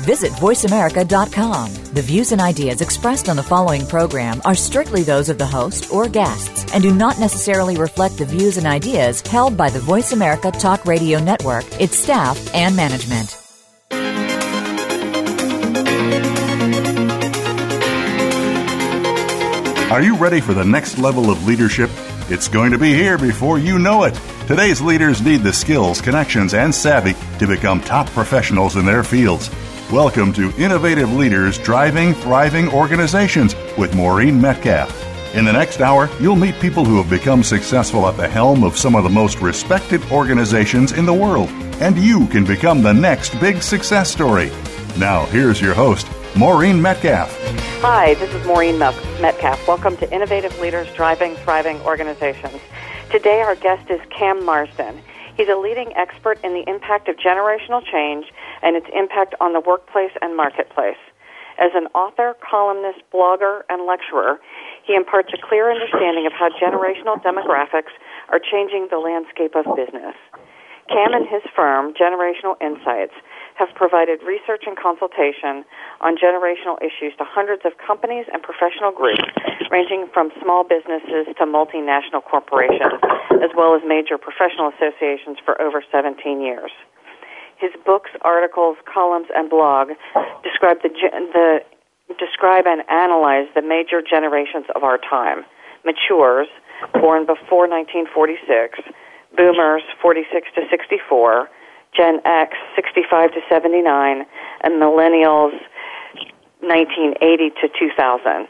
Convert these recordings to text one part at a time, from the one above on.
Visit VoiceAmerica.com. The views and ideas expressed on the following program are strictly those of the host or guests and do not necessarily reflect the views and ideas held by the Voice America Talk Radio Network, its staff, and management. Are you ready for the next level of leadership? It's going to be here before you know it. Today's leaders need the skills, connections, and savvy to become top professionals in their fields. Welcome to Innovative Leaders Driving Thriving Organizations with Maureen Metcalf. In the next hour, you'll meet people who have become successful at the helm of some of the most respected organizations in the world, and you can become the next big success story. Now, here's your host, Maureen Metcalf. Hi, this is Maureen Metcalf. Welcome to Innovative Leaders Driving Thriving Organizations. Today, our guest is Cam Marston. He's a leading expert in the impact of generational change and its impact on the workplace and marketplace. As an author, columnist, blogger, and lecturer, he imparts a clear understanding of how generational demographics are changing the landscape of business. Cam and his firm, Generational Insights, have provided research and consultation on generational issues to hundreds of companies and professional groups, ranging from small businesses to multinational corporations, as well as major professional associations for over 17 years. His books, articles, columns, and blog describe the, the describe and analyze the major generations of our time: matures, born before 1946, boomers, 46 to 64 Gen X, 65 to 79, and millennials, 1980 to 2000.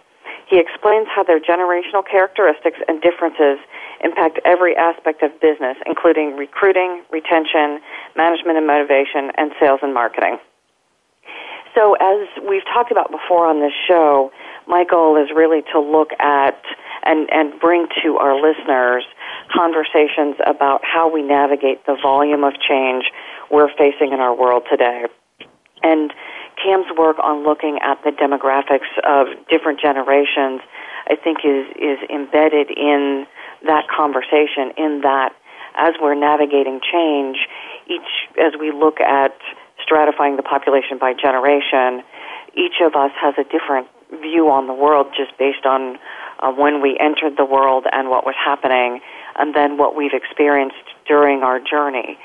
He explains how their generational characteristics and differences impact every aspect of business, including recruiting, retention, management and motivation, and sales and marketing. So, as we've talked about before on this show, my goal is really to look at and, and bring to our listeners conversations about how we navigate the volume of change we're facing in our world today. And Cam's work on looking at the demographics of different generations, I think, is is embedded in that conversation. In that, as we're navigating change, each as we look at stratifying the population by generation, each of us has a different view on the world just based on uh, when we entered the world and what was happening, and then what we've experienced during our journey.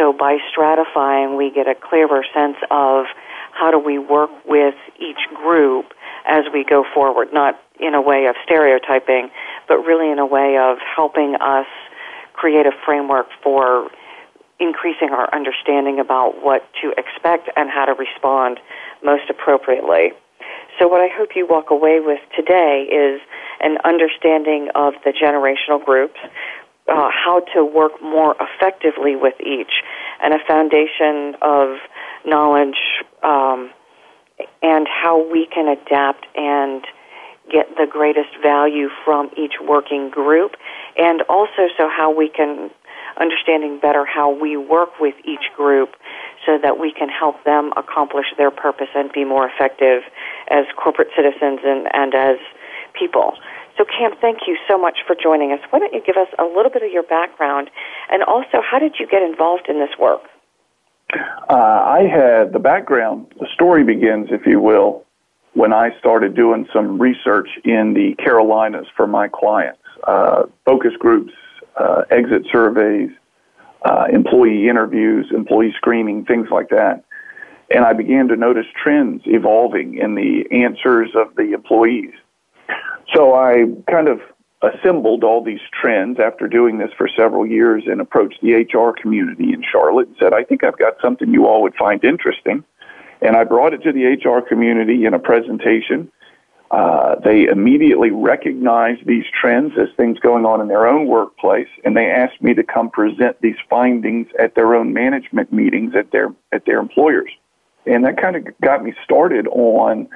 So by stratifying, we get a clearer sense of how do we work with each group as we go forward, not in a way of stereotyping, but really in a way of helping us create a framework for increasing our understanding about what to expect and how to respond most appropriately. So what I hope you walk away with today is an understanding of the generational groups, uh, how to work more effectively with each, and a foundation of knowledge um, and how we can adapt and get the greatest value from each working group, and also so how we can understanding better how we work with each group so that we can help them accomplish their purpose and be more effective as corporate citizens and, and as people. So, Cam, thank you so much for joining us. Why don't you give us a little bit of your background and also how did you get involved in this work? Uh, I had the background, the story begins, if you will, when I started doing some research in the Carolinas for my clients, uh, focus groups, uh, exit surveys, uh, employee interviews, employee screening, things like that. And I began to notice trends evolving in the answers of the employees. So I kind of assembled all these trends after doing this for several years and approached the HR community in Charlotte and said, I think I've got something you all would find interesting. And I brought it to the HR community in a presentation. Uh, they immediately recognized these trends as things going on in their own workplace, and they asked me to come present these findings at their own management meetings at their at their employers. And that kind of got me started on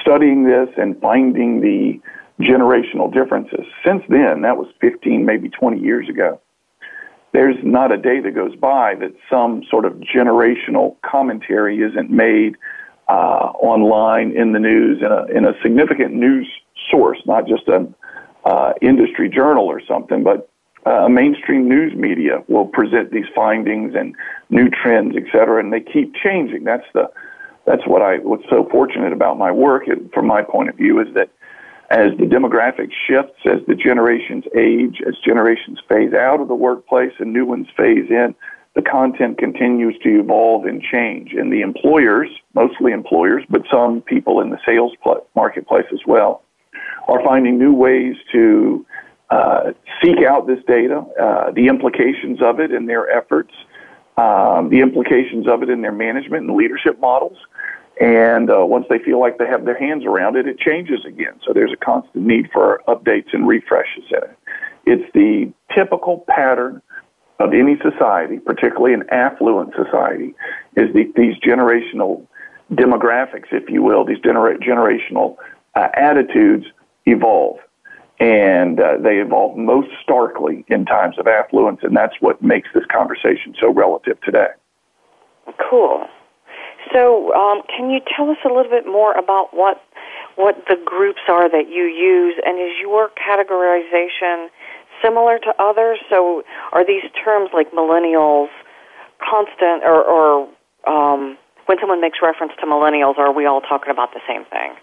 studying this and finding the generational differences. Since then, that was 15, maybe 20 years ago. there's not a day that goes by that some sort of generational commentary isn't made uh, online in the news in a in a significant news source, not just an uh, industry journal or something, but uh, mainstream news media will present these findings and new trends, et cetera, and they keep changing. That's the that's what I what's so fortunate about my work, from my point of view, is that as the demographic shifts, as the generations age, as generations phase out of the workplace and new ones phase in, the content continues to evolve and change. And the employers, mostly employers, but some people in the sales pl- marketplace as well, are finding new ways to uh, seek out this data, uh, the implications of it in their efforts, um, the implications of it in their management and leadership models, and uh, once they feel like they have their hands around it, it changes again. So there's a constant need for updates and refreshes in it. It's the typical pattern of any society, particularly an affluent society, is the, these generational demographics, if you will, these genera- generational uh, attitudes evolve. And uh, they evolve most starkly in times of affluence, and that's what makes this conversation so relative today. Cool. So, um, can you tell us a little bit more about what what the groups are that you use, and is your categorization similar to others? So, are these terms like millennials constant, or, or um, when someone makes reference to millennials, are we all talking about the same thing?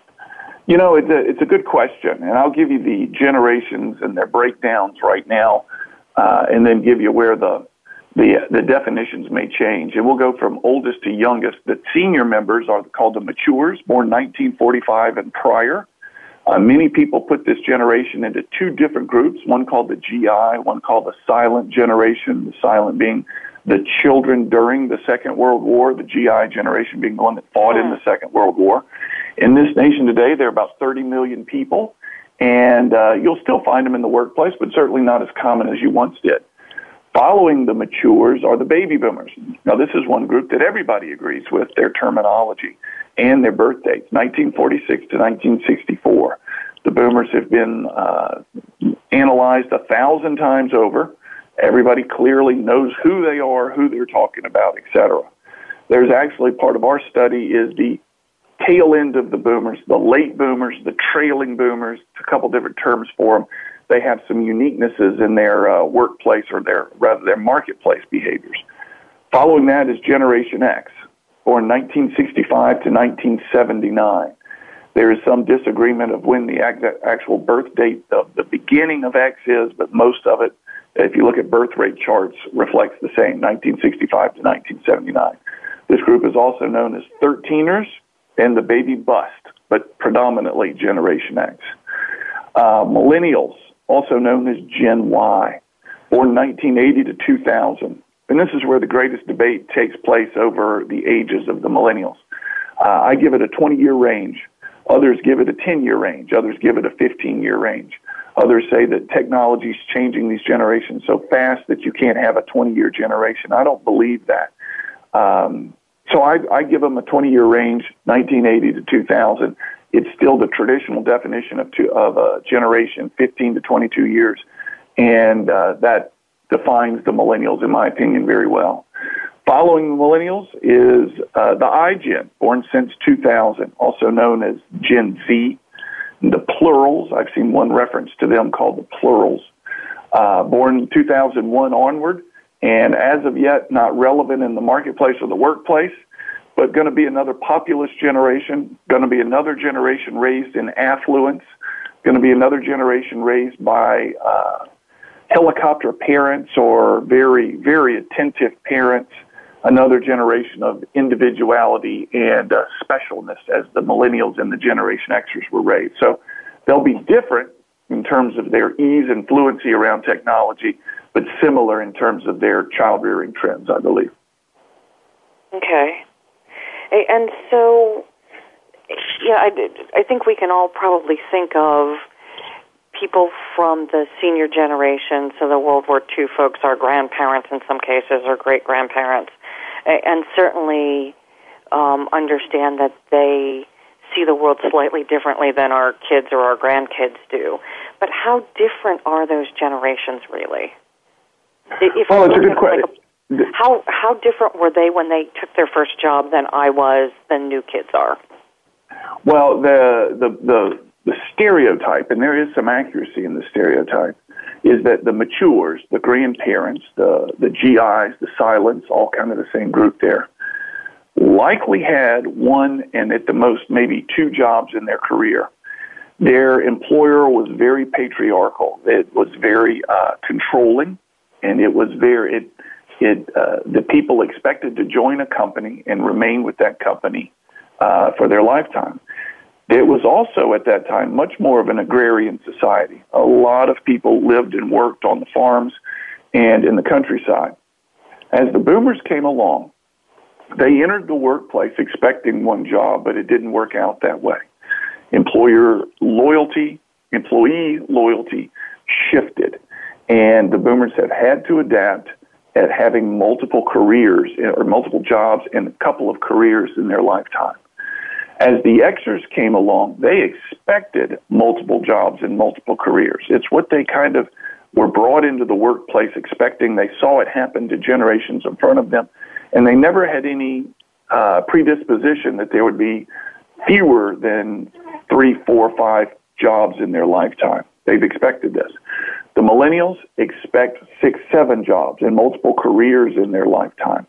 You know, it's a, it's a good question, and I'll give you the generations and their breakdowns right now, uh, and then give you where the the, the definitions may change. And we'll go from oldest to youngest. The senior members are called the matures, born 1945 and prior. Uh, many people put this generation into two different groups, one called the GI, one called the silent generation, the silent being the children during the Second World War, the GI generation being the one that fought in the Second World War. In this nation today, there are about 30 million people, and uh, you'll still find them in the workplace, but certainly not as common as you once did. Following the matures are the baby boomers. Now, this is one group that everybody agrees with their terminology and their birth dates, 1946 to 1964. The boomers have been uh, analyzed a thousand times over. Everybody clearly knows who they are, who they're talking about, etc. There's actually part of our study is the tail end of the boomers, the late boomers, the trailing boomers, a couple different terms for them they have some uniquenesses in their uh, workplace or their rather their marketplace behaviors. Following that is Generation X, born 1965 to 1979. There is some disagreement of when the actual birth date of the beginning of X is, but most of it, if you look at birth rate charts, reflects the same, 1965 to 1979. This group is also known as 13ers and the baby bust, but predominantly Generation X. Uh, millennials also known as Gen Y, born 1980 to 2000. And this is where the greatest debate takes place over the ages of the millennials. Uh, I give it a 20 year range. Others give it a 10 year range. Others give it a 15 year range. Others say that technology is changing these generations so fast that you can't have a 20 year generation. I don't believe that. Um, so I, I give them a 20 year range, 1980 to 2000 it's still the traditional definition of, two, of a generation, 15 to 22 years, and uh, that defines the millennials, in my opinion, very well. Following the millennials is uh, the iGen, born since 2000, also known as Gen Z. The plurals, I've seen one reference to them called the plurals, uh, born 2001 onward, and as of yet not relevant in the marketplace or the workplace but going to be another populist generation, going to be another generation raised in affluence, going to be another generation raised by uh, helicopter parents or very, very attentive parents, another generation of individuality and uh, specialness as the millennials and the Generation Xers were raised. So they'll be different in terms of their ease and fluency around technology, but similar in terms of their child rearing trends, I believe. Okay. And so, yeah, I, I think we can all probably think of people from the senior generation, so the World War II folks, our grandparents in some cases, or great grandparents, and certainly um, understand that they see the world slightly differently than our kids or our grandkids do. But how different are those generations really? If well, it's a good question. Like how how different were they when they took their first job than I was than new kids are? Well, the the the the stereotype, and there is some accuracy in the stereotype, is that the matures, the grandparents, the the GIs, the silents, all kind of the same group there, likely had one and at the most maybe two jobs in their career. Their employer was very patriarchal. It was very uh, controlling, and it was very it it uh, the people expected to join a company and remain with that company uh, for their lifetime. It was also at that time much more of an agrarian society. A lot of people lived and worked on the farms and in the countryside. As the boomers came along, they entered the workplace expecting one job, but it didn't work out that way. Employer loyalty, employee loyalty shifted, and the boomers have had to adapt at having multiple careers or multiple jobs and a couple of careers in their lifetime. As the Xers came along, they expected multiple jobs and multiple careers. It's what they kind of were brought into the workplace expecting. They saw it happen to generations in front of them, and they never had any uh, predisposition that there would be fewer than three, four, five jobs in their lifetime. They've expected this. The millennials expect six, seven jobs and multiple careers in their lifetime.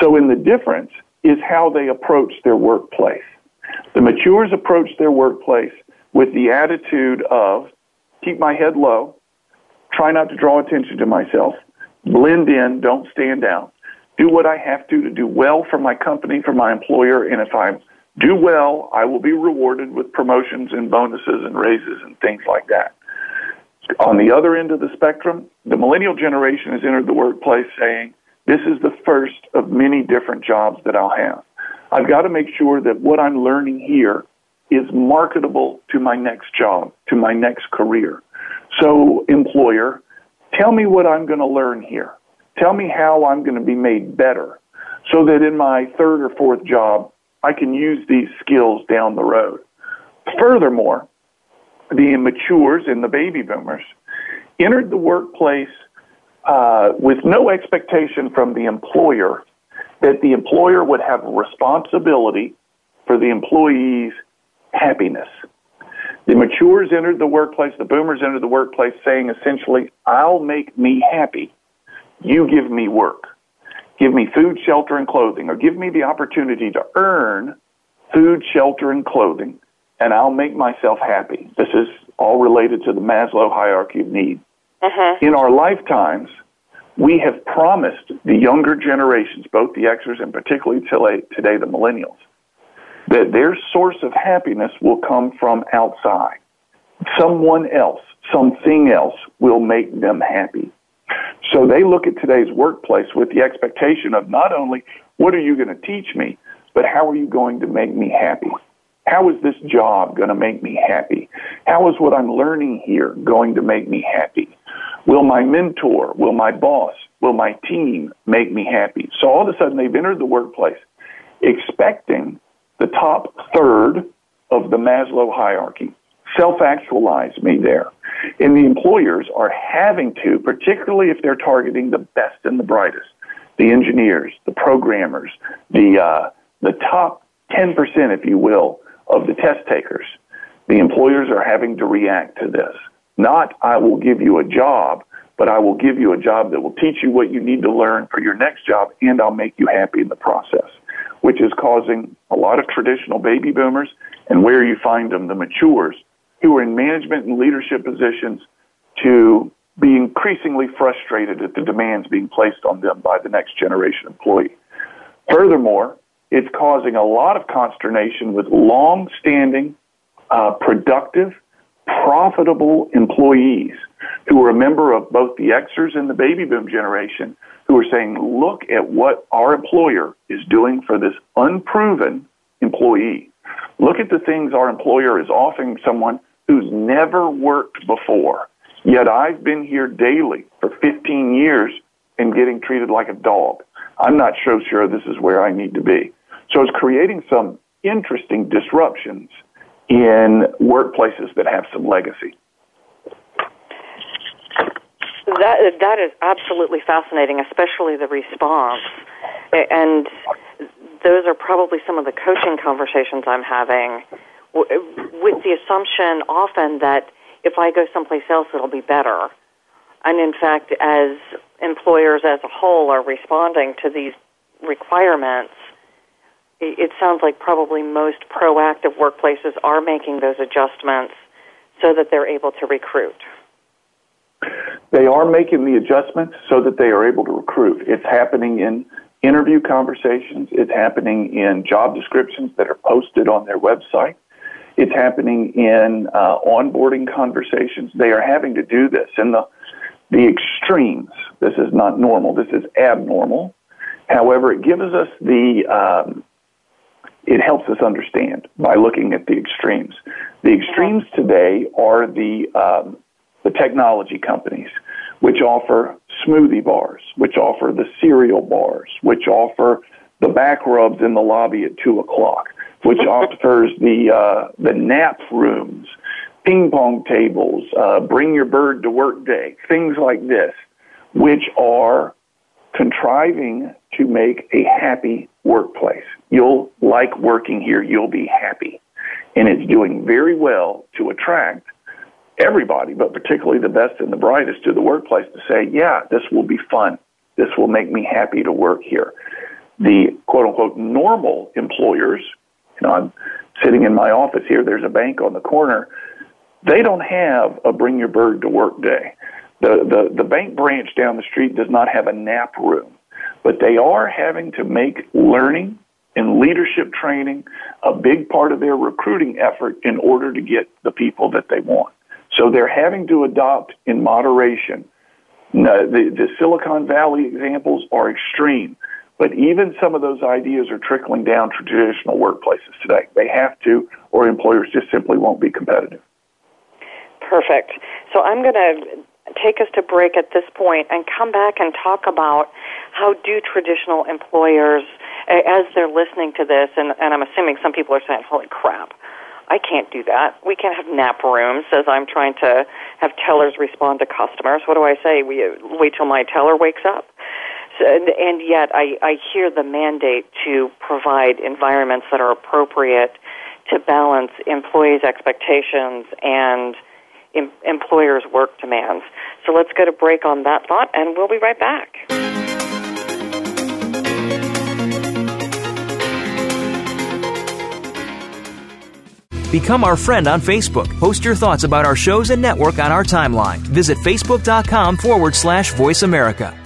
So, in the difference is how they approach their workplace. The matures approach their workplace with the attitude of keep my head low, try not to draw attention to myself, blend in, don't stand out, do what I have to to do well for my company, for my employer, and if I do well, I will be rewarded with promotions and bonuses and raises and things like that. On the other end of the spectrum, the millennial generation has entered the workplace saying, this is the first of many different jobs that I'll have. I've got to make sure that what I'm learning here is marketable to my next job, to my next career. So, employer, tell me what I'm going to learn here. Tell me how I'm going to be made better so that in my third or fourth job, I can use these skills down the road. Furthermore, the immatures and the baby boomers entered the workplace uh, with no expectation from the employer that the employer would have responsibility for the employee's happiness. The matures entered the workplace, the boomers entered the workplace saying essentially, I'll make me happy. You give me work. Give me food, shelter, and clothing, or give me the opportunity to earn food, shelter, and clothing, and I'll make myself happy. This is all related to the Maslow hierarchy of need. Uh-huh. In our lifetimes, we have promised the younger generations, both the Xers and particularly today the millennials, that their source of happiness will come from outside. Someone else, something else will make them happy. So they look at today's workplace with the expectation of not only what are you going to teach me, but how are you going to make me happy? How is this job going to make me happy? How is what I'm learning here going to make me happy? Will my mentor, will my boss, will my team make me happy? So all of a sudden they've entered the workplace expecting the top third of the Maslow hierarchy. Self actualize me there. And the employers are having to, particularly if they're targeting the best and the brightest, the engineers, the programmers, the, uh, the top 10%, if you will, of the test takers. The employers are having to react to this. Not, I will give you a job, but I will give you a job that will teach you what you need to learn for your next job, and I'll make you happy in the process, which is causing a lot of traditional baby boomers, and where you find them, the matures, who are in management and leadership positions, to be increasingly frustrated at the demands being placed on them by the next generation employee. Furthermore, it's causing a lot of consternation with long standing, uh, productive, profitable employees who are a member of both the Xers and the baby boom generation who are saying, look at what our employer is doing for this unproven employee. Look at the things our employer is offering someone who's never worked before. Yet I've been here daily for 15 years and getting treated like a dog. I'm not so sure this is where I need to be. So it's creating some interesting disruptions in workplaces that have some legacy. That that is absolutely fascinating, especially the response, and those are probably some of the coaching conversations I'm having, with the assumption often that if I go someplace else, it'll be better. And in fact, as employers as a whole are responding to these requirements, it sounds like probably most proactive workplaces are making those adjustments so that they're able to recruit. They are making the adjustments so that they are able to recruit. It's happening in interview conversations. It's happening in job descriptions that are posted on their website. It's happening in uh, onboarding conversations. They are having to do this in the the extremes. This is not normal. This is abnormal. However, it gives us the um, it helps us understand by looking at the extremes. The extremes today are the um, the technology companies, which offer smoothie bars, which offer the cereal bars, which offer the back rubs in the lobby at two o'clock, which offers the uh, the nap rooms, ping pong tables, uh, bring your bird to work day, things like this, which are contriving to make a happy workplace. You'll like working here. You'll be happy. And it's doing very well to attract everybody, but particularly the best and the brightest to the workplace to say, yeah, this will be fun. This will make me happy to work here. The quote unquote normal employers, you know, I'm sitting in my office here, there's a bank on the corner. They don't have a bring your bird to work day. The, the, the bank branch down the street does not have a nap room, but they are having to make learning and leadership training a big part of their recruiting effort in order to get the people that they want. So they're having to adopt in moderation. The, the Silicon Valley examples are extreme, but even some of those ideas are trickling down to traditional workplaces today. They have to, or employers just simply won't be competitive. Perfect. So I'm going to take us to break at this point and come back and talk about how do traditional employers, as they're listening to this, and, and I'm assuming some people are saying, holy crap, I can't do that. We can't have nap rooms as I'm trying to have tellers respond to customers. What do I say? We wait till my teller wakes up. So, and, and yet I, I hear the mandate to provide environments that are appropriate to balance employees' expectations and em- employers' work demands. So let's go to break on that thought, and we'll be right back. Become our friend on Facebook. Post your thoughts about our shows and network on our timeline. Visit facebook.com forward slash voice America.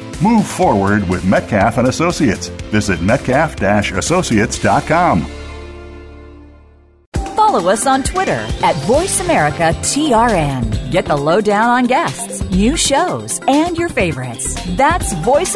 Move forward with Metcalf and Associates. Visit metcalf-associates.com. Follow us on Twitter at VoiceAmericaTRN. Get the lowdown on guests, new shows, and your favorites. That's Voice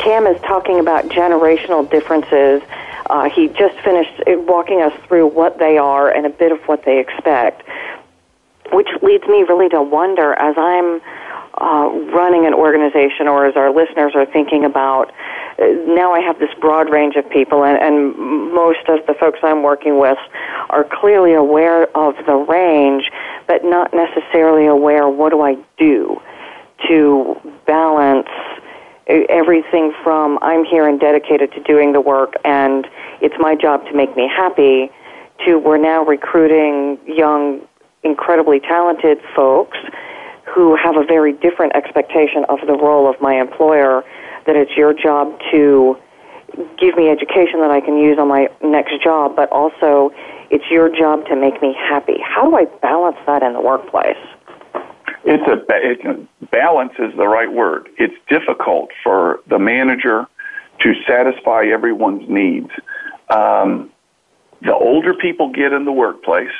Cam is talking about generational differences. Uh, he just finished walking us through what they are and a bit of what they expect. which leads me really to wonder as I'm uh, running an organization or as our listeners are thinking about uh, now I have this broad range of people and, and most of the folks I'm working with are clearly aware of the range but not necessarily aware what do I do to balance everything from I'm here and dedicated to doing the work and it's my job to make me happy to we're now recruiting young incredibly talented folks who have a very different expectation of the role of my employer that it's your job to give me education that I can use on my next job, but also it's your job to make me happy. How do I balance that in the workplace? It's a it, balance is the right word. It's difficult for the manager to satisfy everyone's needs. Um, the older people get in the workplace,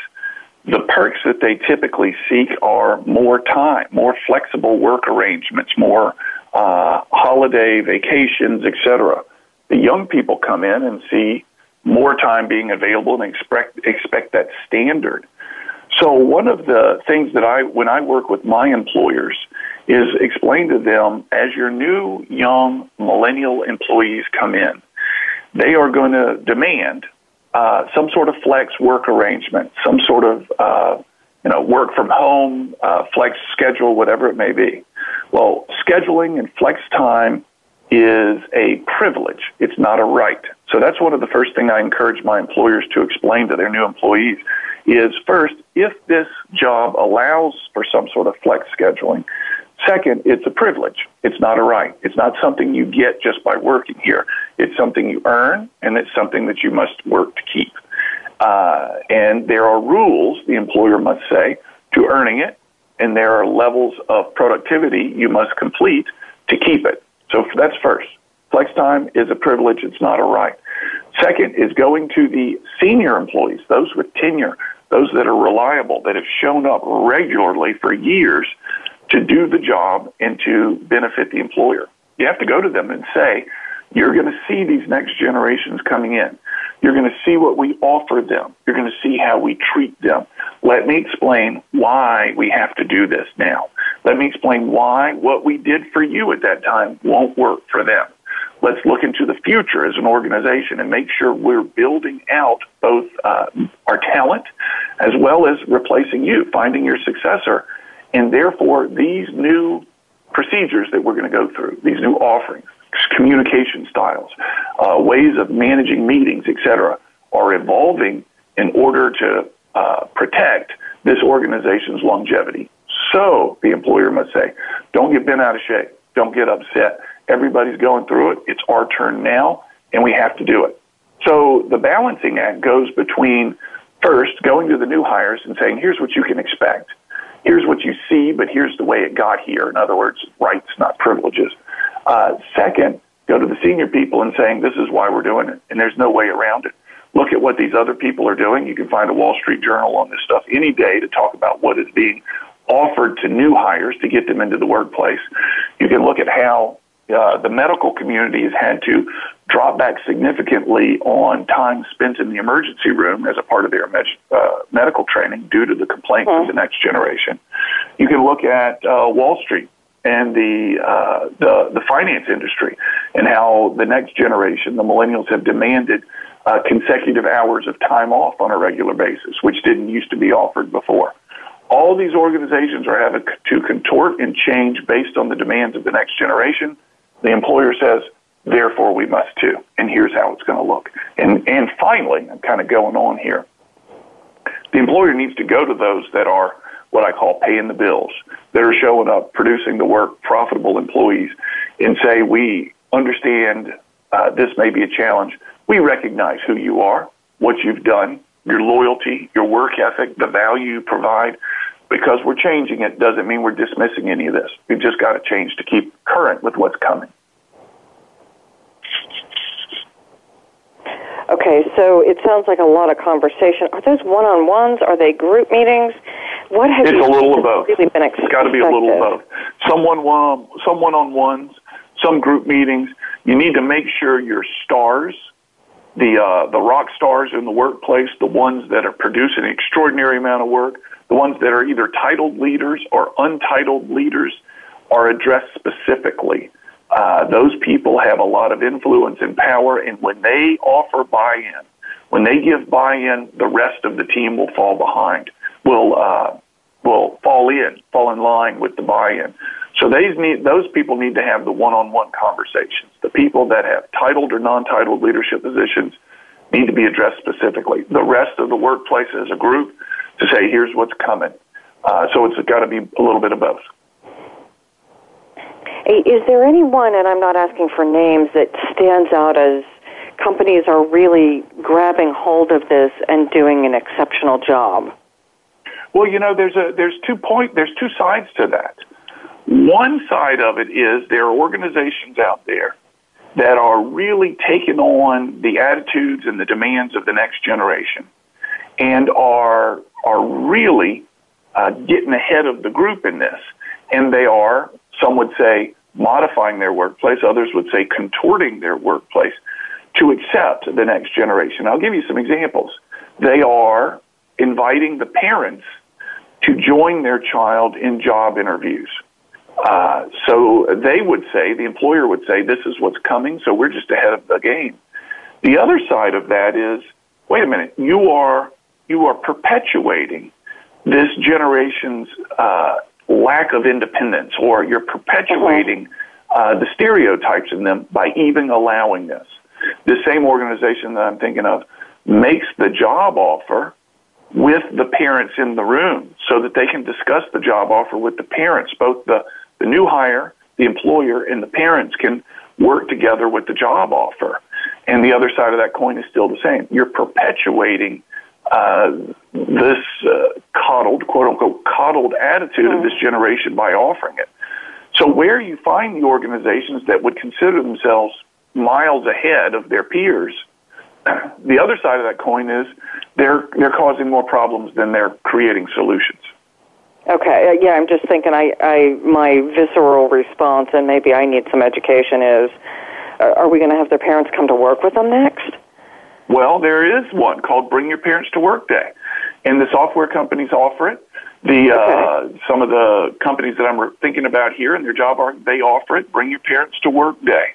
the perks that they typically seek are more time, more flexible work arrangements, more uh, holiday vacations, etc. The young people come in and see more time being available and expect expect that standard. So one of the things that I when I work with my employers is explain to them as your new young millennial employees come in, they are going to demand uh, some sort of flex work arrangement, some sort of uh, you know work from home, uh, flex schedule, whatever it may be. Well, scheduling and flex time is a privilege. It's not a right. So that's one of the first thing I encourage my employers to explain to their new employees is first, if this job allows for some sort of flex scheduling, Second, it's a privilege. It's not a right. It's not something you get just by working here. It's something you earn, and it's something that you must work to keep. Uh, and there are rules, the employer must say, to earning it, and there are levels of productivity you must complete to keep it. So that's first. Flex time is a privilege, it's not a right. Second is going to the senior employees, those with tenure, those that are reliable, that have shown up regularly for years to do the job and to benefit the employer. You have to go to them and say, you're going to see these next generations coming in. You're going to see what we offer them. You're going to see how we treat them. Let me explain why we have to do this now. Let me explain why what we did for you at that time won't work for them. Let's look into the future as an organization and make sure we're building out both uh, our talent as well as replacing you, finding your successor and therefore, these new procedures that we're going to go through, these new offerings, communication styles, uh, ways of managing meetings, etc., are evolving in order to uh, protect this organization's longevity. So the employer must say, don't get bent out of shape. Don't get upset. Everybody's going through it. It's our turn now, and we have to do it. So the balancing act goes between first going to the new hires and saying, here's what you can expect here's what you see, but here's the way it got here. In other words, rights, not privileges. Uh, second, go to the senior people and saying, this is why we're doing it, and there's no way around it. Look at what these other people are doing. You can find a Wall Street Journal on this stuff any day to talk about what is being offered to new hires to get them into the workplace. You can look at how uh, the medical community has had to drop back significantly on time spent in the emergency room as a part of their med- uh, medical training due to the complaints mm-hmm. of the next generation. You can look at uh, Wall Street and the, uh, the the finance industry and how the next generation, the millennials, have demanded uh, consecutive hours of time off on a regular basis, which didn't used to be offered before. All these organizations are having to contort and change based on the demands of the next generation the employer says, therefore we must too, and here's how it's going to look. And, and finally, I'm kind of going on here, the employer needs to go to those that are what I call paying the bills, that are showing up, producing the work, profitable employees, and say, we understand uh, this may be a challenge. We recognize who you are, what you've done, your loyalty, your work ethic, the value you provide. Because we're changing it doesn't mean we're dismissing any of this. We've just got to change to keep current with what's coming. Okay, so it sounds like a lot of conversation. Are those one-on-ones? Are they group meetings? What have it's you a little of both. Really been it's got to be a little of both. Some one, one, some one-on-ones, some group meetings. You need to make sure your stars, the uh, the rock stars in the workplace, the ones that are producing an extraordinary amount of work, the ones that are either titled leaders or untitled leaders, are addressed specifically. Uh, those people have a lot of influence and power, and when they offer buy-in, when they give buy-in, the rest of the team will fall behind, will uh, will fall in, fall in line with the buy-in. So these need, those people need to have the one-on-one conversations. The people that have titled or non-titled leadership positions need to be addressed specifically. The rest of the workplace as a group to say, here's what's coming. Uh, so it's got to be a little bit of both. Is there anyone, and I'm not asking for names, that stands out as companies are really grabbing hold of this and doing an exceptional job? Well, you know, there's a there's two point there's two sides to that. One side of it is there are organizations out there that are really taking on the attitudes and the demands of the next generation and are are really uh, getting ahead of the group in this. And they are, some would say, modifying their workplace. Others would say contorting their workplace to accept the next generation. I'll give you some examples. They are inviting the parents to join their child in job interviews. Uh, so they would say, the employer would say, this is what's coming, so we're just ahead of the game. The other side of that is, wait a minute, you are, you are perpetuating this generation's, uh, lack of independence, or you're perpetuating, uh, the stereotypes in them by even allowing this. The same organization that I'm thinking of makes the job offer with the parents in the room so that they can discuss the job offer with the parents. Both the, the new hire, the employer, and the parents can work together with the job offer. And the other side of that coin is still the same. You're perpetuating this uh, coddled, quote unquote, coddled attitude mm. of this generation by offering it. So where you find the organizations that would consider themselves miles ahead of their peers – the other side of that coin is they're they're causing more problems than they're creating solutions. Okay, uh, yeah, I'm just thinking. I, I my visceral response, and maybe I need some education. Is uh, are we going to have their parents come to work with them next? Well, there is one called Bring Your Parents to Work Day, and the software companies offer it. The uh, some of the companies that I'm thinking about here and their job are they offer it. Bring your parents to work day.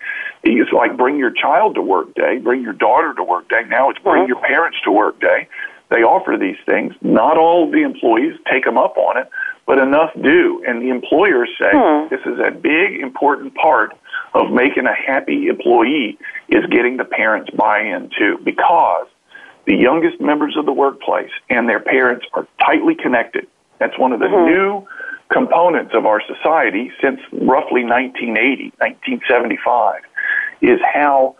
It's like bring your child to work day, bring your daughter to work day. Now it's bring uh-huh. your parents to work day. They offer these things. Not all the employees take them up on it, but enough do. And the employers say hmm. this is a big important part of making a happy employee is getting the parents buy-in too, because the youngest members of the workplace and their parents are tightly connected that's one of the mm-hmm. new components of our society since roughly 1980, 1975, is how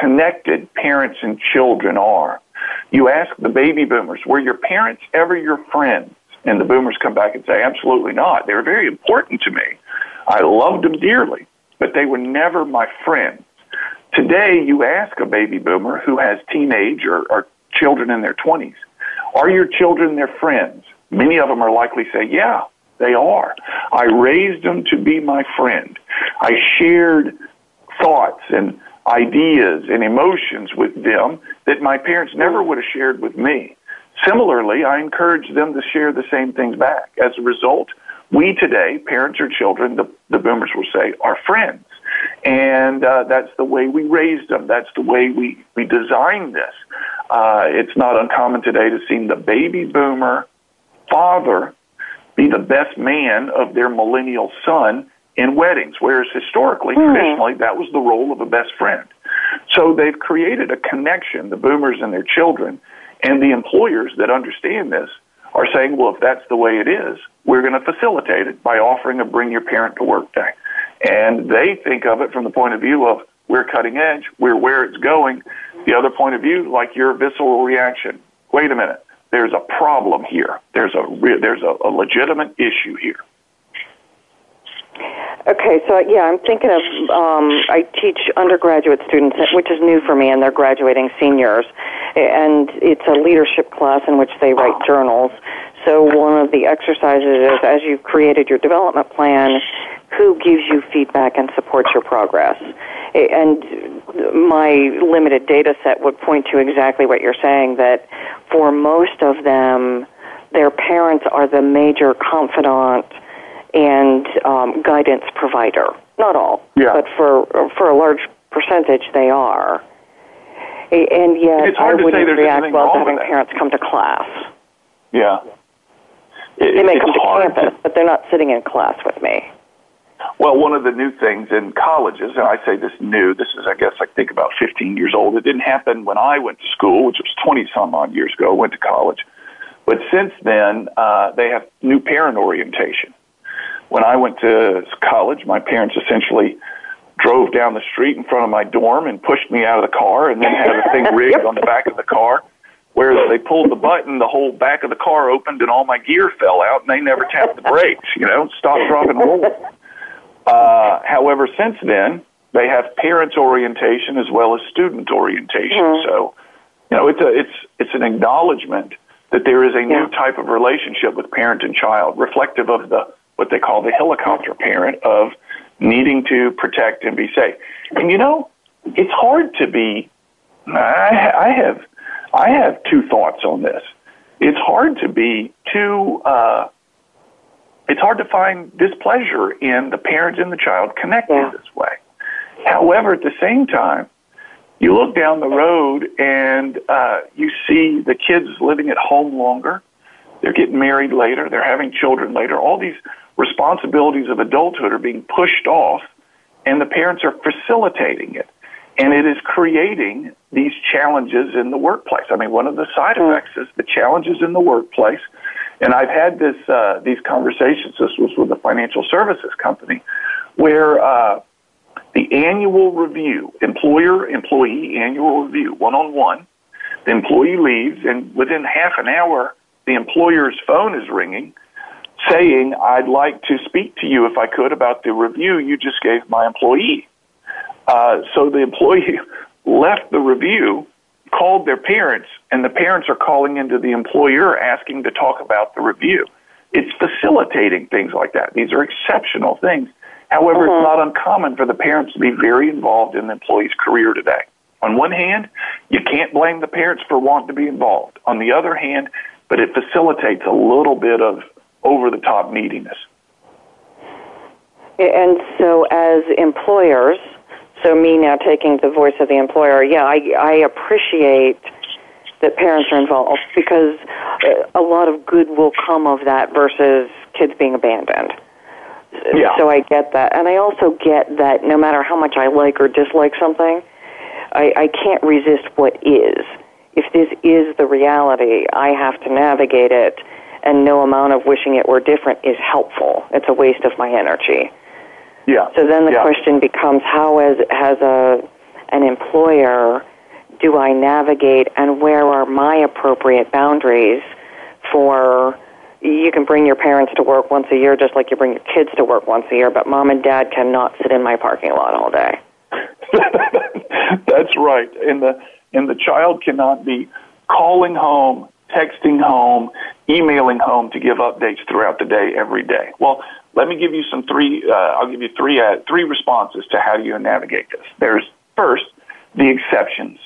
connected parents and children are. You ask the baby boomers, were your parents ever your friends? And the boomers come back and say, absolutely not. They were very important to me. I loved them dearly, but they were never my friends. Today, you ask a baby boomer who has teenage or, or children in their 20s, are your children their friends? Many of them are likely to say, yeah, they are. I raised them to be my friend. I shared thoughts and ideas and emotions with them that my parents never would have shared with me. Similarly, I encourage them to share the same things back. As a result, we today, parents or children, the, the boomers will say, are friends. And uh, that's the way we raised them. That's the way we, we designed this. Uh, it's not uncommon today to see the baby boomer father be the best man of their millennial son in weddings, whereas historically, mm. traditionally, that was the role of a best friend. So they've created a connection, the boomers and their children, and the employers that understand this are saying, well, if that's the way it is, we're going to facilitate it by offering a bring your parent to work day. And they think of it from the point of view of we're cutting edge, we're where it's going. The other point of view, like your visceral reaction, wait a minute, there's a problem here. There's a re- there's a, a legitimate issue here. Okay, so yeah, I'm thinking of um, I teach undergraduate students, which is new for me, and they're graduating seniors, and it's a leadership class in which they write journals. So one of the exercises is, as you've created your development plan, who gives you feedback and supports your progress? And my limited data set would point to exactly what you're saying that for most of them, their parents are the major confidant and um, guidance provider. Not all, yeah. but for for a large percentage, they are. And yet, it's hard I wouldn't to say react well to having parents come to class. Yeah. It, they may come to campus, to, but they're not sitting in class with me. Well, one of the new things in colleges, and I say this new, this is, I guess, I think about 15 years old. It didn't happen when I went to school, which was 20 some odd years ago, went to college. But since then, uh, they have new parent orientation. When I went to college, my parents essentially drove down the street in front of my dorm and pushed me out of the car and then had a thing rigged yep. on the back of the car. Whereas they pulled the button, the whole back of the car opened and all my gear fell out and they never tapped the brakes, you know, stopped, drop, and roll. Uh, however, since then, they have parents orientation as well as student orientation. Mm-hmm. So, you know, it's a, it's, it's an acknowledgement that there is a yeah. new type of relationship with parent and child, reflective of the, what they call the helicopter parent of needing to protect and be safe. And you know, it's hard to be, I, I have, I have two thoughts on this. It's hard to be too, uh, it's hard to find displeasure in the parent and the child connected yeah. this way. However, at the same time, you look down the road and uh, you see the kids living at home longer. They're getting married later. They're having children later. All these responsibilities of adulthood are being pushed off, and the parents are facilitating it. And it is creating these challenges in the workplace. I mean, one of the side hmm. effects is the challenges in the workplace. And I've had this uh, these conversations. This was with a financial services company, where uh, the annual review, employer employee annual review, one on one. The employee leaves, and within half an hour, the employer's phone is ringing, saying, "I'd like to speak to you if I could about the review you just gave my employee." Uh, so the employee left the review, called their parents, and the parents are calling into the employer asking to talk about the review. It's facilitating things like that. These are exceptional things. However, it's not uncommon for the parents to be very involved in the employee's career today. On one hand, you can't blame the parents for wanting to be involved. On the other hand, but it facilitates a little bit of over the top neediness. And so, as employers, so me now taking the voice of the employer, yeah, I, I appreciate that parents are involved because uh, a lot of good will come of that versus kids being abandoned. Yeah. So I get that. And I also get that no matter how much I like or dislike something, I, I can't resist what is. If this is the reality, I have to navigate it, and no amount of wishing it were different is helpful. It's a waste of my energy. Yeah. So then the yeah. question becomes how as as a an employer do I navigate and where are my appropriate boundaries for you can bring your parents to work once a year just like you bring your kids to work once a year, but mom and dad cannot sit in my parking lot all day. That's right. And the and the child cannot be calling home, texting home, emailing home to give updates throughout the day every day. Well, let me give you some three. Uh, I'll give you three uh, three responses to how you navigate this. There's first the exceptions.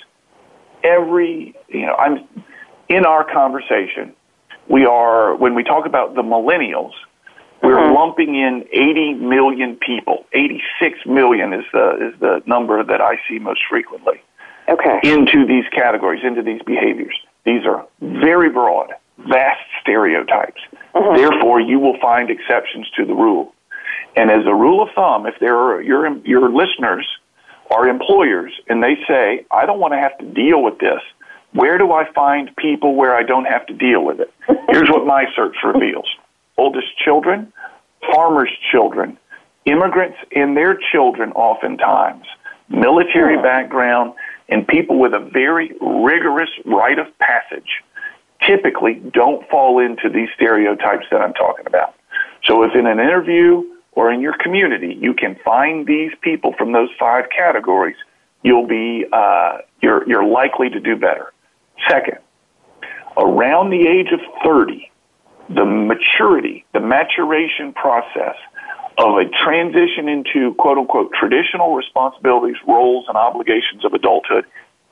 Every you know, I'm in our conversation. We are when we talk about the millennials. We're mm-hmm. lumping in 80 million people. 86 million is the is the number that I see most frequently. Okay. Into these categories, into these behaviors. These are very broad vast stereotypes. Mm-hmm. Therefore, you will find exceptions to the rule. And as a rule of thumb, if there are your your listeners are employers and they say, "I don't want to have to deal with this," where do I find people where I don't have to deal with it? Here's what my search reveals: oldest children, farmers' children, immigrants and their children, oftentimes military background, and people with a very rigorous rite of passage typically don't fall into these stereotypes that I'm talking about. So if in an interview or in your community you can find these people from those five categories, you'll be uh, you're you're likely to do better. Second, around the age of 30, the maturity, the maturation process of a transition into quote unquote traditional responsibilities, roles, and obligations of adulthood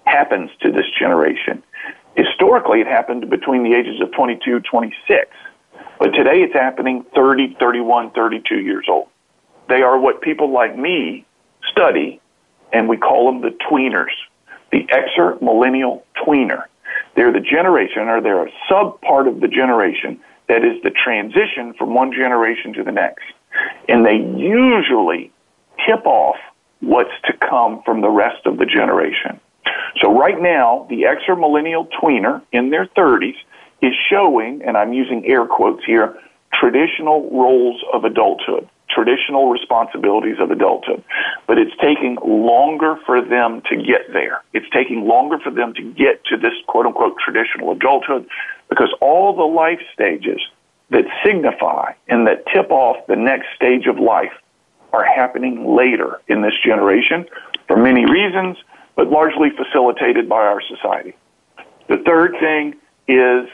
happens to this generation. Historically, it happened between the ages of 22 26. But today it's happening 30, 31, 32 years old. They are what people like me study, and we call them the tweeners, the Xer millennial tweener. They're the generation, or they're a sub part of the generation that is the transition from one generation to the next. And they usually tip off what's to come from the rest of the generation. So right now, the Xer millennial tweener in their 30s is showing, and I'm using air quotes here, traditional roles of adulthood, traditional responsibilities of adulthood. But it's taking longer for them to get there. It's taking longer for them to get to this quote unquote traditional adulthood because all the life stages that signify and that tip off the next stage of life are happening later in this generation for many reasons, but largely facilitated by our society. The third thing is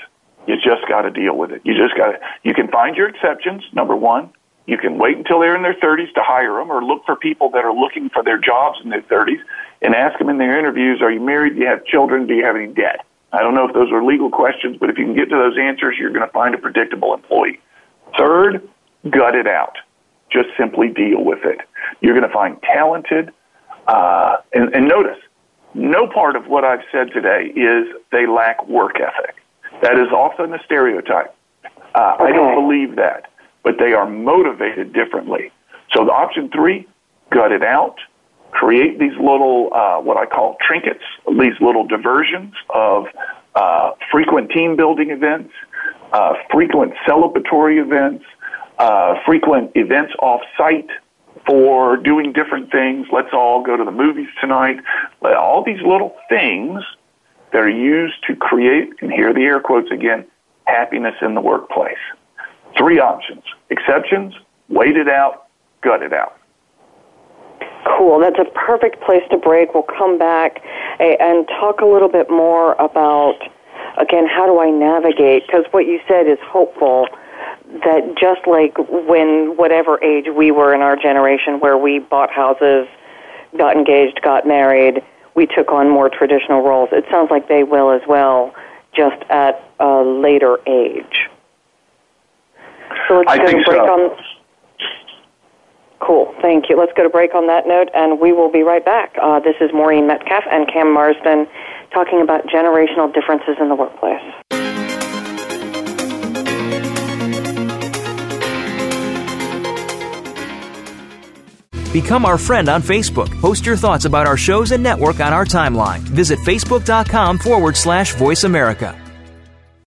you just got to deal with it. You just got to, you can find your exceptions, number one. You can wait until they're in their 30s to hire them or look for people that are looking for their jobs in their 30s and ask them in their interviews, are you married? Do you have children? Do you have any debt? I don't know if those are legal questions, but if you can get to those answers, you're going to find a predictable employee. Third, gut it out. Just simply deal with it. You're going to find talented, uh, and, and notice, no part of what I've said today is they lack work ethic. That is often a stereotype. Uh, okay. I don't believe that, but they are motivated differently. So the option three, gut it out, create these little, uh, what I call trinkets, these little diversions of uh, frequent team building events, uh, frequent celebratory events, uh, frequent events off site for doing different things. Let's all go to the movies tonight. All these little things that are used to create, and here are the air quotes again, happiness in the workplace. Three options. Exceptions, wait it out, gut it out. Cool. That's a perfect place to break. We'll come back eh, and talk a little bit more about, again, how do I navigate? Because what you said is hopeful that just like when whatever age we were in our generation where we bought houses, got engaged, got married, we took on more traditional roles. It sounds like they will as well, just at a later age. So let's I go to break so. on. Cool, thank you. Let's go to break on that note, and we will be right back. Uh, this is Maureen Metcalf and Cam Marston talking about generational differences in the workplace. Become our friend on Facebook. Post your thoughts about our shows and network on our timeline. Visit facebook.com forward slash voice America.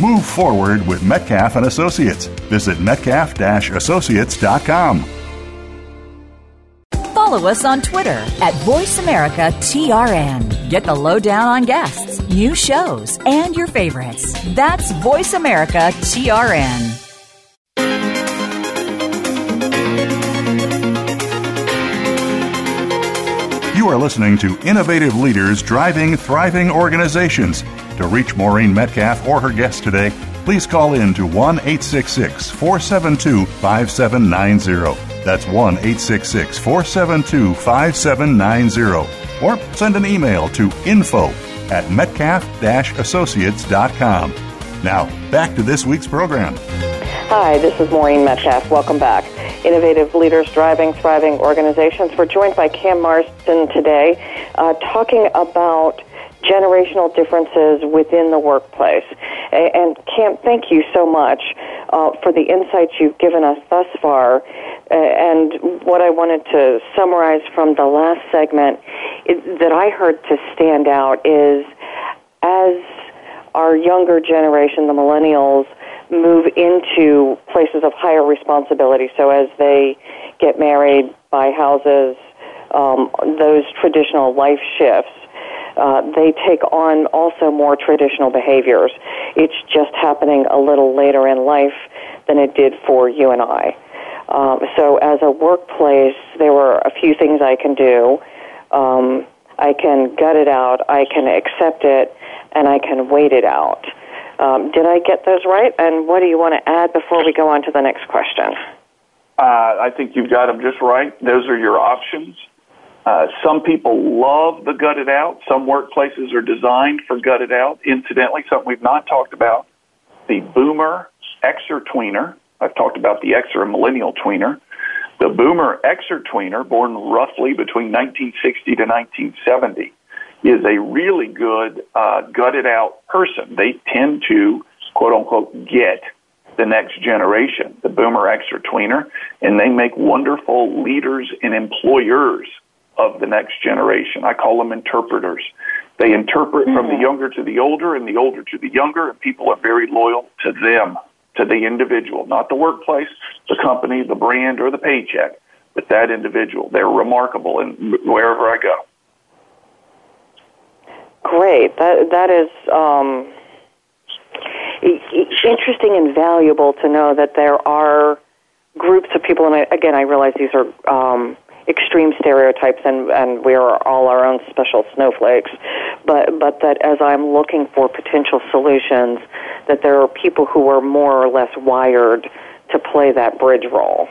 Move forward with Metcalf and Associates. Visit metcalf associates.com. Follow us on Twitter at VoiceAmericaTRN. Get the lowdown on guests, new shows, and your favorites. That's Voice America TRN. You are listening to Innovative Leaders Driving Thriving Organizations. To reach Maureen Metcalf or her guest today, please call in to 1 866 472 5790. That's 1 866 472 5790. Or send an email to info at metcalf associates.com. Now, back to this week's program. Hi, this is Maureen Metcalf. Welcome back. Innovative Leaders Driving Thriving Organizations. We're joined by Cam Marston today, uh, talking about generational differences within the workplace. And Cam, thank you so much uh, for the insights you've given us thus far. And what I wanted to summarize from the last segment that I heard to stand out is as our younger generation, the millennials, move into places of higher responsibility. So as they get married, buy houses, um, those traditional life shifts, uh, they take on also more traditional behaviors. It's just happening a little later in life than it did for you and I. Um, so as a workplace, there were a few things I can do. Um, I can gut it out, I can accept it, and I can wait it out. Um, did I get those right? And what do you want to add before we go on to the next question? Uh, I think you've got them just right. Those are your options. Uh, some people love the gutted out. Some workplaces are designed for gutted out. Incidentally, something we've not talked about, the boomer Xer tweener. I've talked about the Xer and millennial tweener. The boomer Xer tweener, born roughly between 1960 to 1970, is a really good uh, gutted out person. They tend to quote unquote get the next generation, the boomer Xer tweener, and they make wonderful leaders and employers of the next generation. I call them interpreters. They interpret mm-hmm. from the mm-hmm. younger to the older and the older to the younger, and people are very loyal to them, to the individual, not the workplace, the company, the brand, or the paycheck, but that individual. They're remarkable in wherever I go. Great. That that is um, interesting and valuable to know that there are groups of people, and I, again, I realize these are um, extreme stereotypes and, and we are all our own special snowflakes. But, but that as I'm looking for potential solutions, that there are people who are more or less wired to play that bridge role.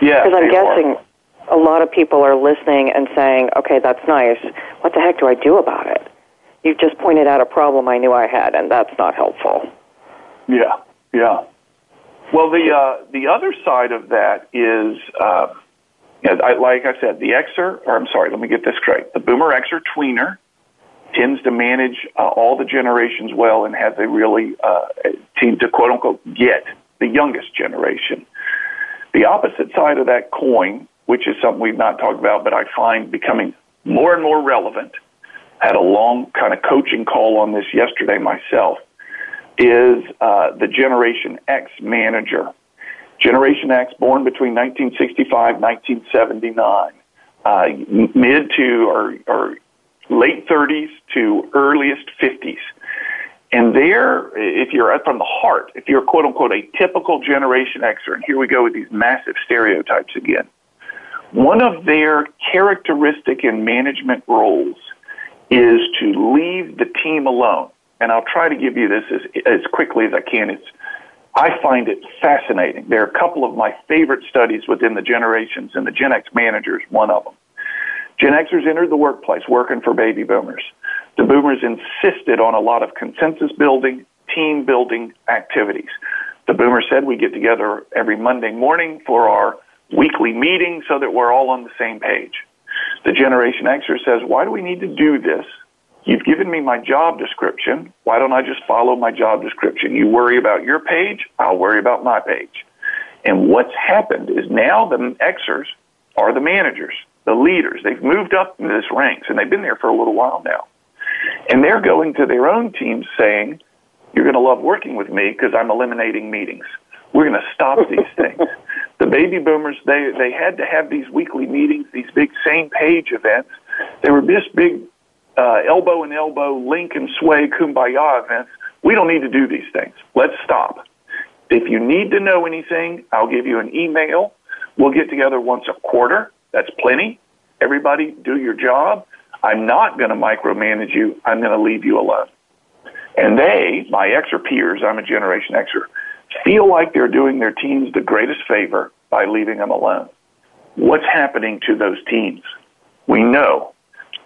Yeah. Because I'm guessing are. a lot of people are listening and saying, okay, that's nice. What the heck do I do about it? You've just pointed out a problem I knew I had, and that's not helpful. Yeah, yeah. Well, the uh, the other side of that is uh, you know, I, like I said, the Xer, or I'm sorry, let me get this straight. The Boomer Xer tweener tends to manage uh, all the generations well and has a really uh, team to quote unquote get the youngest generation. The opposite side of that coin, which is something we've not talked about, but I find becoming more and more relevant, had a long kind of coaching call on this yesterday myself, is uh, the Generation X manager. Generation X, born between 1965 and 1979, uh, mid to or, or late 30s to earliest 50s. And there, if you're from the heart, if you're quote unquote a typical Generation Xer, and here we go with these massive stereotypes again, one of their characteristic and management roles is to leave the team alone. And I'll try to give you this as, as quickly as I can. It's I find it fascinating. There are a couple of my favorite studies within the generations, and the Gen X manager is one of them. Gen Xers entered the workplace working for baby boomers. The boomers insisted on a lot of consensus building, team building activities. The boomers said we get together every Monday morning for our weekly meeting so that we're all on the same page. The Generation Xer says, why do we need to do this? You've given me my job description. Why don't I just follow my job description? You worry about your page, I'll worry about my page. And what's happened is now the Xers are the managers, the leaders. They've moved up in this ranks and they've been there for a little while now. And they're going to their own teams saying, you're going to love working with me because I'm eliminating meetings. We're going to stop these things. The baby boomers, they, they had to have these weekly meetings, these big same page events. They were this big uh, elbow and elbow, link and sway, kumbaya events. We don't need to do these things. Let's stop. If you need to know anything, I'll give you an email. We'll get together once a quarter. That's plenty. Everybody do your job. I'm not going to micromanage you. I'm going to leave you alone. And they, my Xer peers, I'm a Generation Xer, feel like they're doing their teams the greatest favor by leaving them alone. What's happening to those teams? We know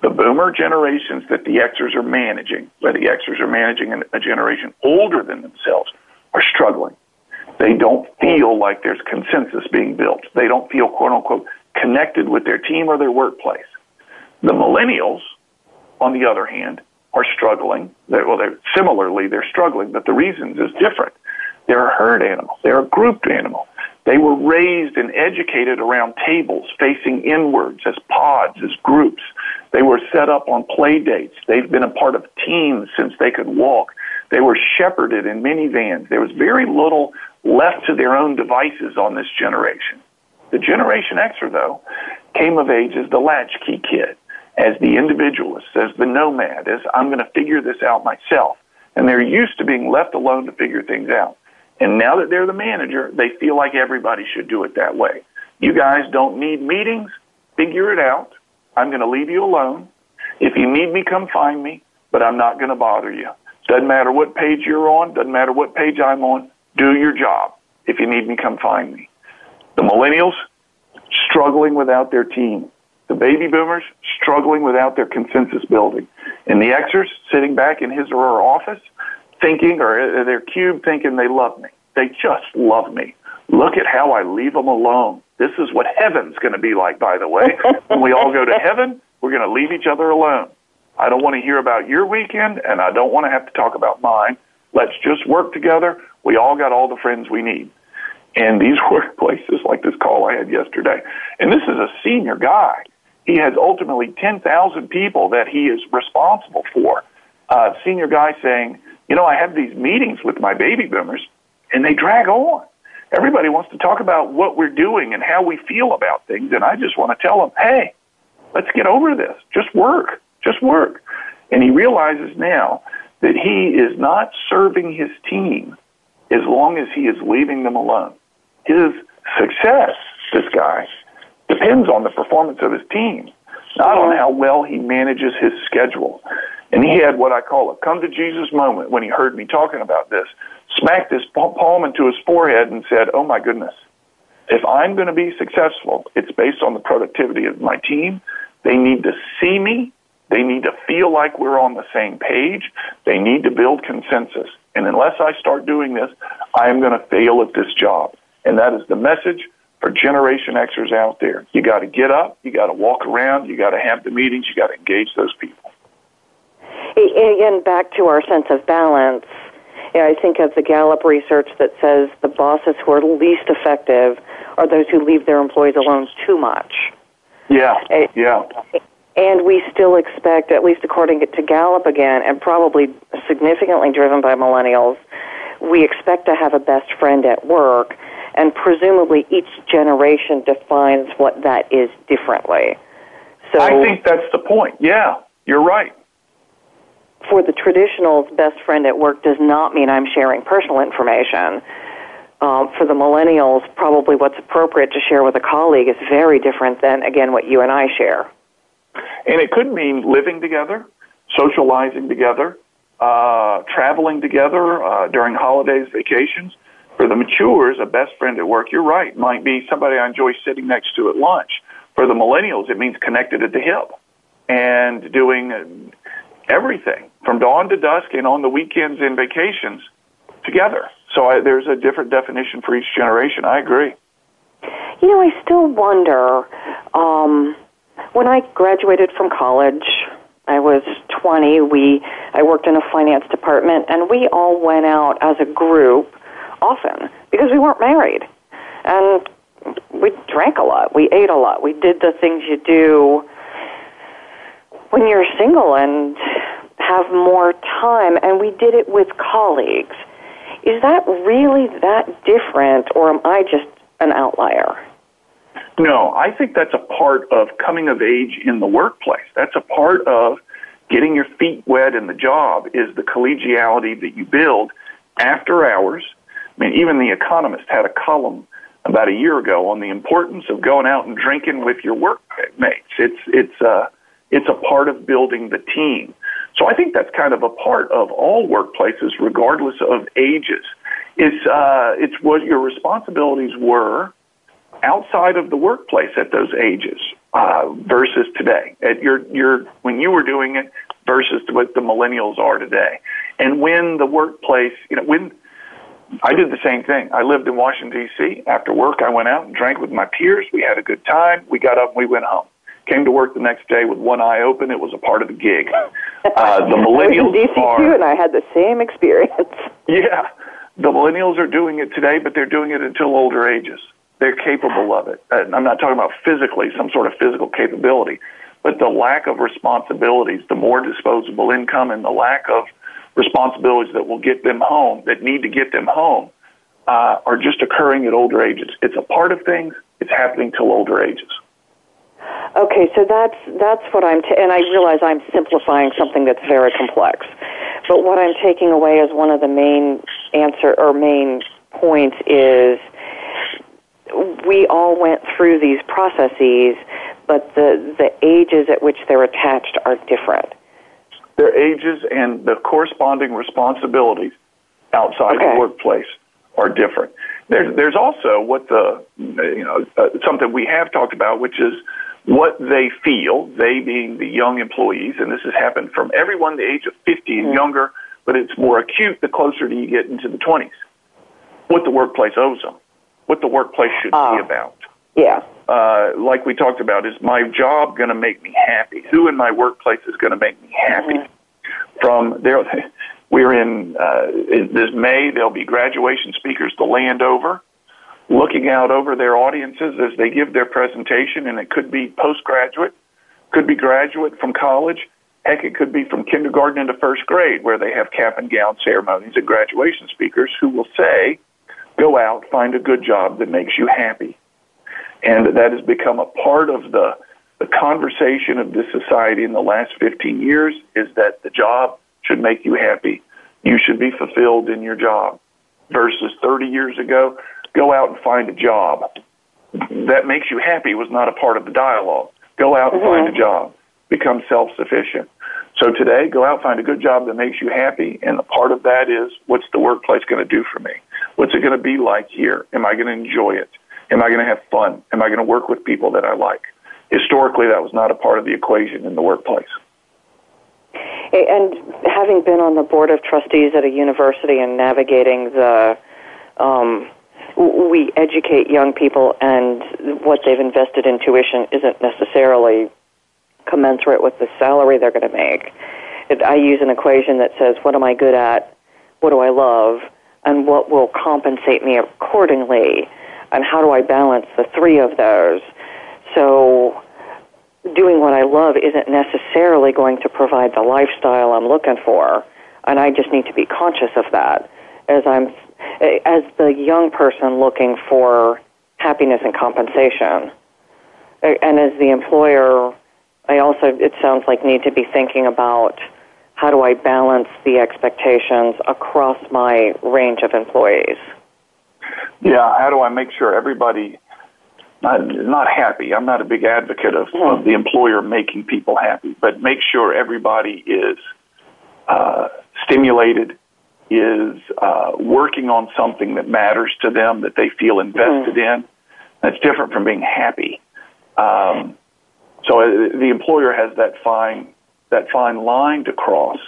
the boomer generations that the Xers are managing, where the Xers are managing a generation older than themselves, are struggling. They don't feel like there's consensus being built. They don't feel, quote unquote, connected with their team or their workplace. The millennials, on the other hand, are struggling. They're, well, they're, similarly, they're struggling, but the reasons is different. They're a herd animal. They're a grouped animal. They were raised and educated around tables facing inwards as pods, as groups. They were set up on play dates. They've been a part of teams since they could walk. They were shepherded in minivans. There was very little left to their own devices on this generation. The Generation Xer, though, came of age as the latchkey kid, as the individualist, as the nomad, as I'm going to figure this out myself. And they're used to being left alone to figure things out. And now that they're the manager, they feel like everybody should do it that way. You guys don't need meetings. Figure it out. I'm going to leave you alone. If you need me, come find me, but I'm not going to bother you. Doesn't matter what page you're on, doesn't matter what page I'm on. Do your job. If you need me, come find me. The millennials, struggling without their team. The baby boomers, struggling without their consensus building. And the Xers, sitting back in his or her office, thinking, or their cube thinking they love me. They just love me. Look at how I leave them alone. This is what heaven's going to be like, by the way. when we all go to heaven, we're going to leave each other alone. I don't want to hear about your weekend, and I don't want to have to talk about mine. Let's just work together. We all got all the friends we need. And these workplaces, like this call I had yesterday, and this is a senior guy. He has ultimately 10,000 people that he is responsible for. Uh, senior guy saying, you know, I have these meetings with my baby boomers, and they drag on. Everybody wants to talk about what we're doing and how we feel about things, and I just want to tell them, hey, let's get over this. Just work. Just work. And he realizes now that he is not serving his team as long as he is leaving them alone. His success, this guy, depends on the performance of his team, not on how well he manages his schedule. And he had what I call a come to Jesus moment when he heard me talking about this, smacked his palm into his forehead and said, Oh my goodness, if I'm going to be successful, it's based on the productivity of my team. They need to see me they need to feel like we're on the same page. They need to build consensus. And unless I start doing this, I am going to fail at this job. And that is the message for Generation Xers out there. You got to get up, you got to walk around, you got to have the meetings, you got to engage those people. Again, back to our sense of balance. I think of the Gallup research that says the bosses who are least effective are those who leave their employees alone too much. Yeah, yeah and we still expect, at least according to Gallup again, and probably significantly driven by millennials, we expect to have a best friend at work, and presumably each generation defines what that is differently. So I think that's the point. Yeah, you're right. For the traditionals, best friend at work does not mean I'm sharing personal information. Um, for the millennials, probably what's appropriate to share with a colleague is very different than, again, what you and I share. And it could mean living together, socializing together, uh, traveling together uh, during holidays, vacations. For the matures, a best friend at work, you're right, might be somebody I enjoy sitting next to at lunch. For the millennials, it means connected at the hip and doing everything from dawn to dusk and on the weekends and vacations together. So I, there's a different definition for each generation. I agree. You know, I still wonder. Um, when I graduated from college, I was 20. We I worked in a finance department, and we all went out as a group often because we weren't married, and we drank a lot. We ate a lot. We did the things you do when you're single and have more time, and we did it with colleagues. Is that really that different, or am I just an outlier? No, I think that's a part of coming of age in the workplace. That's a part of getting your feet wet in the job is the collegiality that you build after hours. I mean, even The Economist had a column about a year ago on the importance of going out and drinking with your workmates. It's it's uh it's a part of building the team. So I think that's kind of a part of all workplaces, regardless of ages. It's uh, it's what your responsibilities were outside of the workplace at those ages uh, versus today. At your your when you were doing it versus what the millennials are today, and when the workplace, you know, when I did the same thing. I lived in Washington D.C. After work, I went out and drank with my peers. We had a good time. We got up and we went home. Came to work the next day with one eye open. It was a part of the gig. Uh, the millennials I was in DC are, and I had the same experience. Yeah, the millennials are doing it today, but they're doing it until older ages. They're capable of it. And I'm not talking about physically, some sort of physical capability, but the lack of responsibilities, the more disposable income, and the lack of responsibilities that will get them home, that need to get them home, uh, are just occurring at older ages. It's a part of things. It's happening till older ages. Okay, so that's that's what I'm, t- and I realize I'm simplifying something that's very complex. But what I'm taking away as one of the main answer or main points is we all went through these processes, but the the ages at which they're attached are different. Their ages and the corresponding responsibilities outside okay. the workplace are different. There's there's also what the you know uh, something we have talked about, which is what they feel, they being the young employees, and this has happened from everyone the age of 50 and mm-hmm. younger, but it's more acute the closer you get into the 20s. What the workplace owes them, what the workplace should uh, be ah. about. Yeah. Uh, like we talked about, is my job going to make me happy? Who in my workplace is going to make me happy? Mm-hmm. From there, we're in uh, this May. There'll be graduation speakers the land over looking out over their audiences as they give their presentation, and it could be postgraduate, could be graduate from college, heck, it could be from kindergarten into first grade, where they have cap and gown ceremonies and graduation speakers who will say, go out, find a good job that makes you happy. And that has become a part of the, the conversation of this society in the last 15 years is that the job should make you happy. You should be fulfilled in your job. Versus 30 years ago, go out and find a job that makes you happy was not a part of the dialogue. Go out and mm-hmm. find a job. Become self sufficient. So today, go out, and find a good job that makes you happy, and a part of that is what's the workplace going to do for me? What's it going to be like here? Am I going to enjoy it? Am I going to have fun? Am I going to work with people that I like? Historically, that was not a part of the equation in the workplace. And having been on the board of trustees at a university and navigating the um, we educate young people, and what they've invested in tuition isn't necessarily commensurate with the salary they're going to make. I use an equation that says, what am I good at? What do I love? And what will compensate me accordingly? And how do I balance the three of those? So, doing what I love isn't necessarily going to provide the lifestyle I'm looking for. And I just need to be conscious of that as I'm as the young person looking for happiness and compensation. And as the employer, I also, it sounds like, need to be thinking about how do I balance the expectations across my range of employees. Yeah, how do I make sure everybody not, not happy? I'm not a big advocate of, mm-hmm. of the employer making people happy, but make sure everybody is uh, stimulated, is uh, working on something that matters to them that they feel invested mm-hmm. in. That's different from being happy. Um, so uh, the employer has that fine that fine line to cross,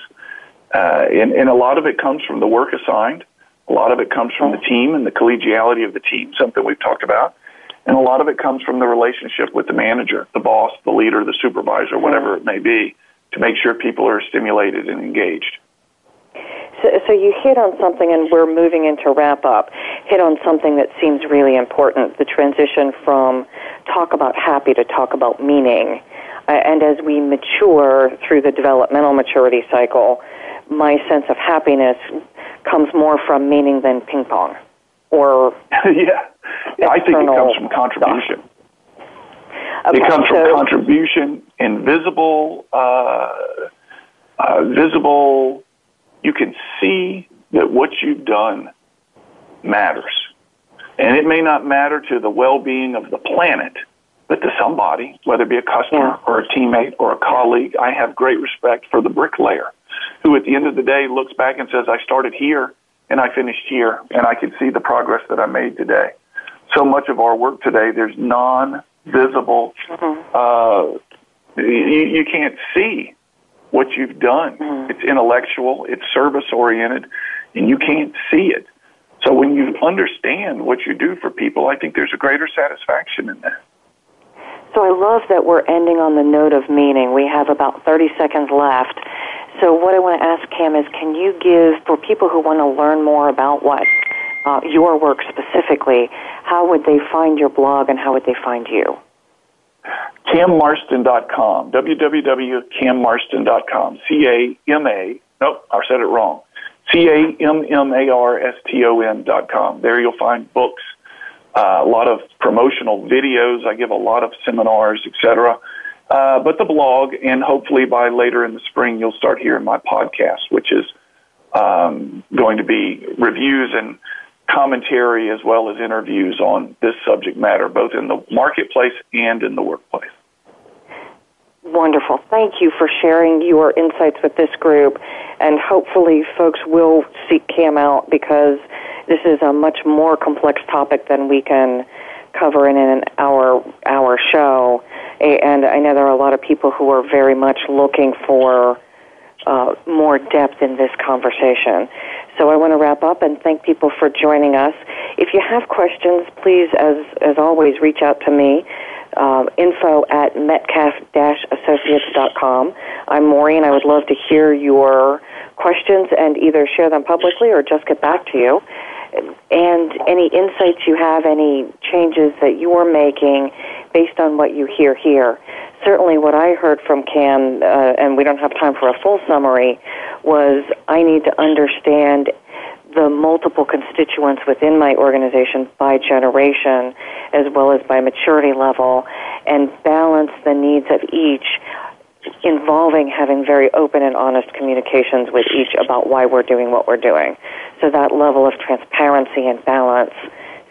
uh, and, and a lot of it comes from the work assigned. A lot of it comes from the team and the collegiality of the team, something we've talked about. And a lot of it comes from the relationship with the manager, the boss, the leader, the supervisor, whatever it may be, to make sure people are stimulated and engaged. So, so you hit on something, and we're moving into wrap up. Hit on something that seems really important: the transition from talk about happy to talk about meaning. Uh, and as we mature through the developmental maturity cycle, my sense of happiness comes more from meaning than ping pong, or yeah, I think it comes from contribution. Okay, it comes so, from contribution, invisible, uh, uh, visible you can see that what you've done matters. And it may not matter to the well-being of the planet, but to somebody, whether it be a customer or a teammate or a colleague. I have great respect for the bricklayer who at the end of the day looks back and says, I started here and I finished here and I can see the progress that I made today. So much of our work today, there's non-visible, mm-hmm. uh, you, you can't see what you've done. Mm-hmm. It's intellectual, it's service oriented, and you can't see it. So when you understand what you do for people, I think there's a greater satisfaction in that. So I love that we're ending on the note of meaning. We have about 30 seconds left. So what I want to ask Cam is can you give for people who want to learn more about what uh, your work specifically, how would they find your blog and how would they find you? CamMarston.com, www.cammarston.com, C-A-M-A, nope, I said it wrong, C-A-M-M-A-R-S-T-O-N dot com. There you'll find books, uh, a lot of promotional videos. I give a lot of seminars, etc. Uh, but the blog, and hopefully by later in the spring, you'll start hearing my podcast, which is um, going to be reviews and commentary as well as interviews on this subject matter, both in the marketplace and in the workplace. Wonderful. Thank you for sharing your insights with this group. And hopefully, folks will seek CAM out because this is a much more complex topic than we can cover in an hour hour show. And I know there are a lot of people who are very much looking for uh, more depth in this conversation. So I want to wrap up and thank people for joining us. If you have questions, please, as as always, reach out to me um, info at metcalf-associates.com. I'm Maureen. I would love to hear your questions and either share them publicly or just get back to you. And any insights you have, any changes that you are making based on what you hear here. Certainly, what I heard from Cam, uh, and we don't have time for a full summary, was I need to understand the multiple constituents within my organization by generation as well as by maturity level and balance the needs of each involving having very open and honest communications with each about why we're doing what we're doing. So that level of transparency and balance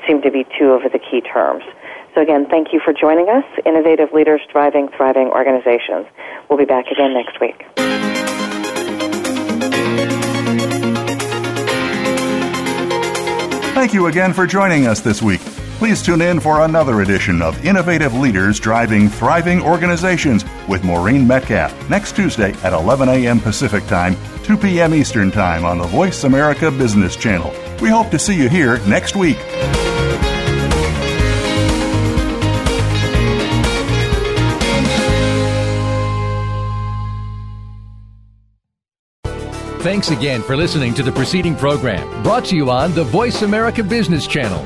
seem to be two of the key terms. So again, thank you for joining us, Innovative Leaders Driving Thriving Organizations. We'll be back again next week. Thank you again for joining us this week. Please tune in for another edition of Innovative Leaders Driving Thriving Organizations with Maureen Metcalf next Tuesday at 11 a.m. Pacific Time, 2 p.m. Eastern Time on the Voice America Business Channel. We hope to see you here next week. Thanks again for listening to the preceding program brought to you on the Voice America Business Channel.